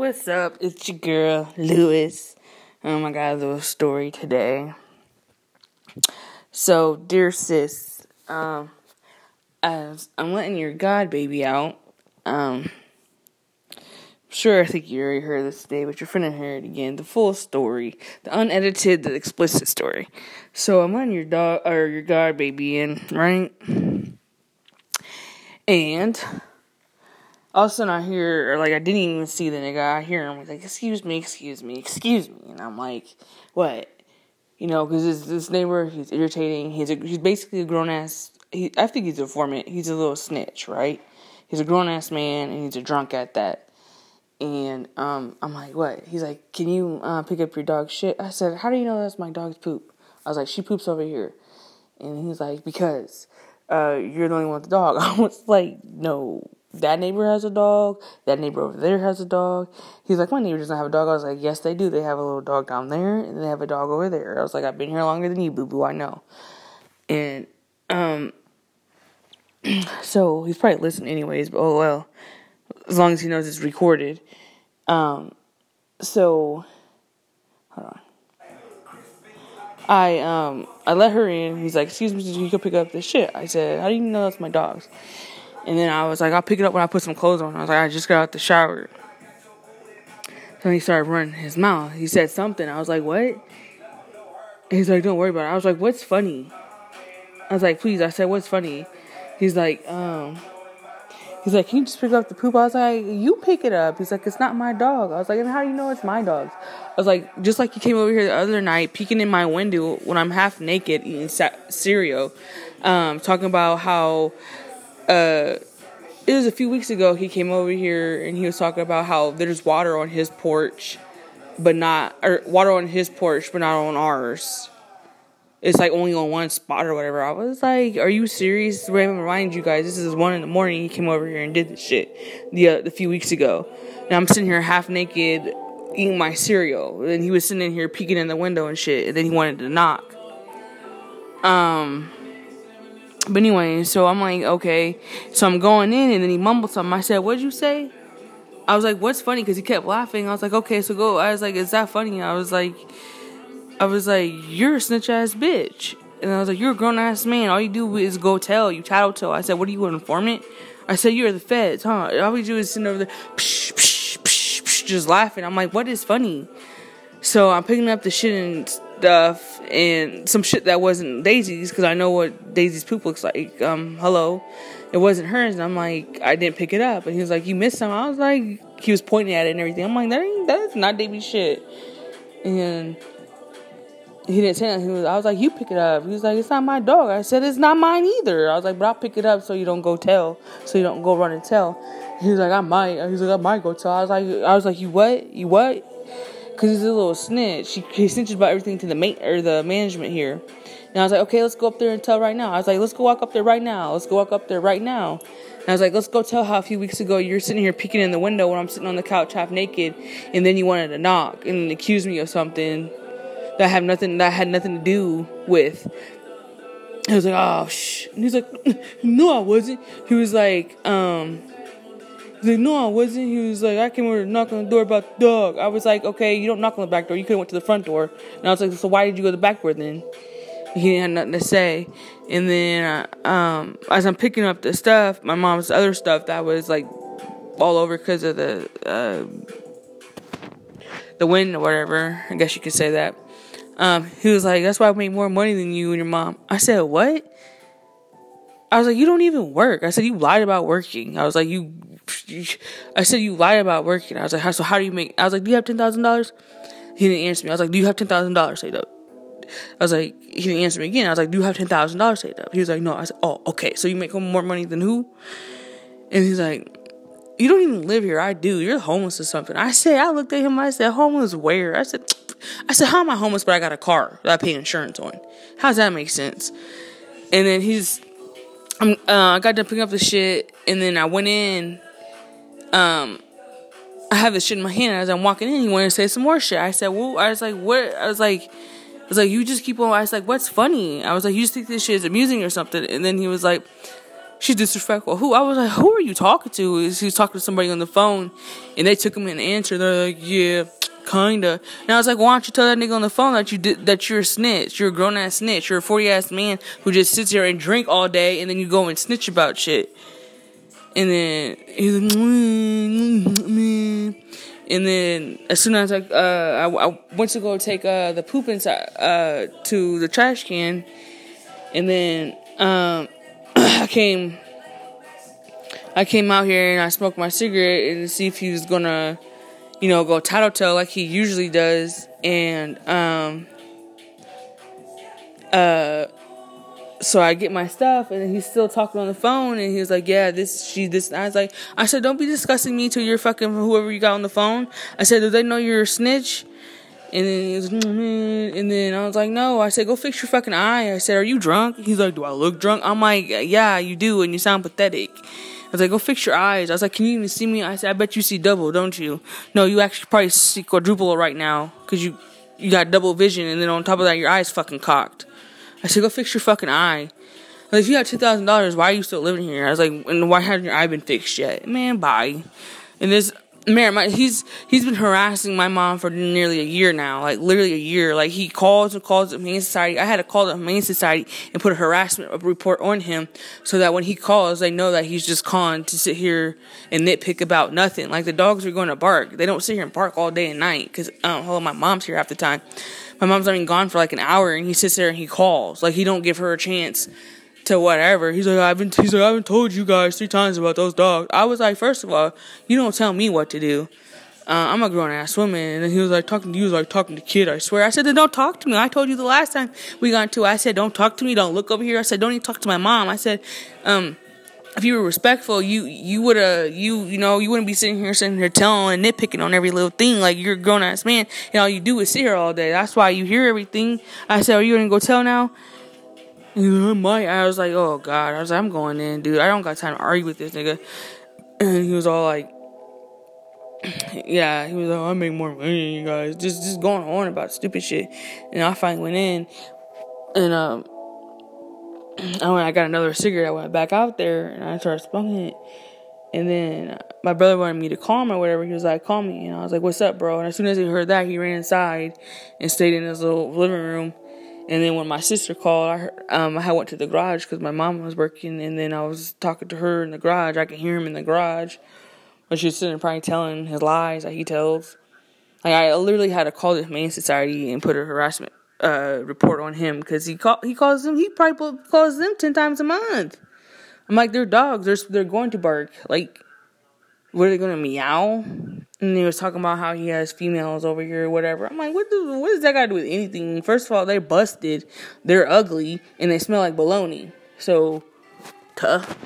What's up? It's your girl, Lewis. Um, I got a little story today. So, dear sis, um, as I'm letting your God baby out, um, sure I think you already heard this today, but you're finna hear it again. The full story, the unedited, the explicit story. So I'm letting your dog or your God baby in, right? And all of a sudden I hear, or like I didn't even see the nigga. I hear him like, "Excuse me, excuse me, excuse me," and I'm like, "What?" You know, because this this neighbor, he's irritating. He's a, he's basically a grown ass. He, I think he's a informant. He's a little snitch, right? He's a grown ass man, and he's a drunk at that. And um, I'm like, "What?" He's like, "Can you uh, pick up your dog's shit?" I said, "How do you know that's my dog's poop?" I was like, "She poops over here," and he's like, "Because." Uh, you're the only one with the dog. I was like, no, that neighbor has a dog, that neighbor over there has a dog. He's like, my neighbor doesn't have a dog. I was like, yes, they do. They have a little dog down there, and they have a dog over there. I was like, I've been here longer than you, boo boo. I know. And um, so he's probably listening anyways. But oh well, as long as he knows it's recorded. Um, so hold on. I um I let her in. He's like, "Excuse me, you can pick up this shit." I said, "How do you know that's my dog's?" And then I was like, I'll pick it up when I put some clothes on. I was like, I just got out the shower. Then he started running his mouth. He said something. I was like, what? He's like, don't worry about it. I was like, what's funny? I was like, please. I said, what's funny? He's like, um, he's like, can you just pick up the poop? I was like, you pick it up. He's like, it's not my dog. I was like, and how do you know it's my dog's? I was like, just like you came over here the other night, peeking in my window when I'm half naked eating cereal, um, talking about how uh, it was a few weeks ago he came over here and he was talking about how there's water on his porch but not or water on his porch but not on ours. It's like only on one spot or whatever. I was like are you serious? I remind you guys this is one in the morning he came over here and did this shit the, uh, the few weeks ago. And i'm sitting here half naked eating my cereal and he was sitting in here peeking in the window and shit and then he wanted to knock. Um but anyway, so I'm like, okay. So I'm going in, and then he mumbled something. I said, what'd you say? I was like, what's funny? Because he kept laughing. I was like, okay, so go. I was like, is that funny? I was like, I was like, you're a snitch ass bitch. And I was like, you're a grown ass man. All you do is go tell. You tattletale. I said, what are you, an informant? I said, you're the feds, huh? All we do is sitting over there, psh, psh, psh, just laughing. I'm like, what is funny? So I'm picking up the shit and stuff and some shit that wasn't Daisy's because I know what Daisy's poop looks like. Um, hello, it wasn't hers, and I'm like, I didn't pick it up, and he was like, you missed some. I was like, he was pointing at it and everything. I'm like, that ain't that's not Daisy's shit, and he didn't say that. He was, I was like, you pick it up. He was like, it's not my dog. I said, it's not mine either. I was like, but I'll pick it up so you don't go tell, so you don't go run and tell. He was like, I might. He was like, I might go tell. I was like, I was like, you what? You what? Because he's a little snitch. He, he snitches about everything to the ma- or the management here. And I was like, okay, let's go up there and tell right now. I was like, let's go walk up there right now. Let's go walk up there right now. And I was like, let's go tell how a few weeks ago you're sitting here peeking in the window when I'm sitting on the couch half naked, and then you wanted to knock and accuse me of something that have nothing that had nothing to do with. I was like, oh shh. And he's like, no, I wasn't. He was like, um, He's like, no, I wasn't. He was like, I came over to knock on the door about the dog. I was like, okay, you don't knock on the back door. You could have went to the front door. And I was like, so why did you go to the back door then? He didn't have nothing to say. And then, uh, um, as I'm picking up the stuff, my mom's other stuff that was like all over because of the, uh, the wind or whatever. I guess you could say that. Um, he was like, that's why I make more money than you and your mom. I said, what? I was like, you don't even work. I said, you lied about working. I was like, you I said you lied about working. I was like, so how do you make? I was like, do you have ten thousand dollars? He didn't answer me. I was like, do you have ten thousand dollars saved up? I was like, he didn't answer me again. I was like, do you have ten thousand dollars saved up? He was like, no. I said, oh, okay. So you make more money than who? And he's like, you don't even live here. I do. You're homeless or something. I said, I looked at him. I said, homeless where? I said, I said, how am I homeless? But I got a car that I pay insurance on. How does that make sense? And then he's, uh, I got done picking up the shit, and then I went in um, I have this shit in my hand as I'm walking in. He wanted to say some more shit. I said, "Well," I was like, "What?" I was like, "I was like, you just keep on." I was like, "What's funny?" I was like, "You just think this shit is amusing or something?" And then he was like, she's disrespectful. Who? I was like, who are you talking to? He was talking to somebody on the phone, and they took him an answer. They're like, yeah, kinda. And I was like, why don't you tell that nigga on the phone that you did that you're a snitch? You're a grown ass snitch. You're a forty ass man who just sits here and drink all day, and then you go and snitch about shit. And then he's like, mm, mm, mm. and then as soon as I, uh, I, I went to go take uh, the poop inside uh, to the trash can, and then um, I came, I came out here and I smoked my cigarette and see if he was gonna, you know, go tattletale like he usually does, and um, uh so I get my stuff, and he's still talking on the phone, and he was like, "Yeah, this, she, this." And I was like, "I said, don't be discussing me to your fucking whoever you got on the phone." I said, "Do they know you're a snitch?" And then he was, mm-hmm. and then I was like, "No." I said, "Go fix your fucking eye." I said, "Are you drunk?" He's like, "Do I look drunk?" I'm like, "Yeah, you do, and you sound pathetic." I was like, "Go fix your eyes." I was like, "Can you even see me?" I said, "I bet you see double, don't you?" No, you actually probably see quadruple right now because you you got double vision, and then on top of that, your eyes fucking cocked. I said, go fix your fucking eye. Like, if you got two thousand dollars, why are you still living here? I was like, and why hasn't your eye been fixed yet? Man, bye. And this man, my, he's he's been harassing my mom for nearly a year now, like literally a year. Like he calls and calls the Humane Society. I had to call the Humane Society and put a harassment report on him so that when he calls, they know that he's just calling to sit here and nitpick about nothing. Like the dogs are going to bark. They don't sit here and bark all day and night because um, hello, my mom's here half the time my mom's even gone for like an hour and he sits there and he calls. Like he don't give her a chance to whatever. He's like, I've been he's like, I haven't told you guys three times about those dogs. I was like, first of all, you don't tell me what to do. Uh, I'm a grown ass woman. And then he was like talking to you was like talking to kid, I swear. I said, then don't talk to me. I told you the last time we got into. I said, don't talk to me, don't look over here. I said, don't even talk to my mom. I said, um, if you were respectful, you you would have you you know you wouldn't be sitting here sitting here telling and nitpicking on every little thing like you're a grown ass man and all you do is sit here all day. That's why you hear everything. I said, "Are you gonna go tell now?" I might. I was like, "Oh God!" I was like, "I'm going in, dude. I don't got time to argue with this nigga." And he was all like, "Yeah." He was like, "I make more money, than you guys." Just just going on about stupid shit. And I finally went in, and um and when I got another cigarette, I went back out there and I started smoking it. And then my brother wanted me to call him or whatever. He was like, "Call me," and I was like, "What's up, bro?" And as soon as he heard that, he ran inside and stayed in his little living room. And then when my sister called, I um, I went to the garage because my mom was working, and then I was talking to her in the garage. I could hear him in the garage, but she was sitting probably telling his lies that he tells. Like I literally had to call the Humane Society and put a harassment uh, report on him because he call he calls them he probably calls them ten times a month. I'm like they're dogs. They're they're going to bark. Like what are they going to meow? And he was talking about how he has females over here or whatever. I'm like, what what does that got to do with anything? First of all, they're busted, they're ugly, and they smell like baloney. So tough.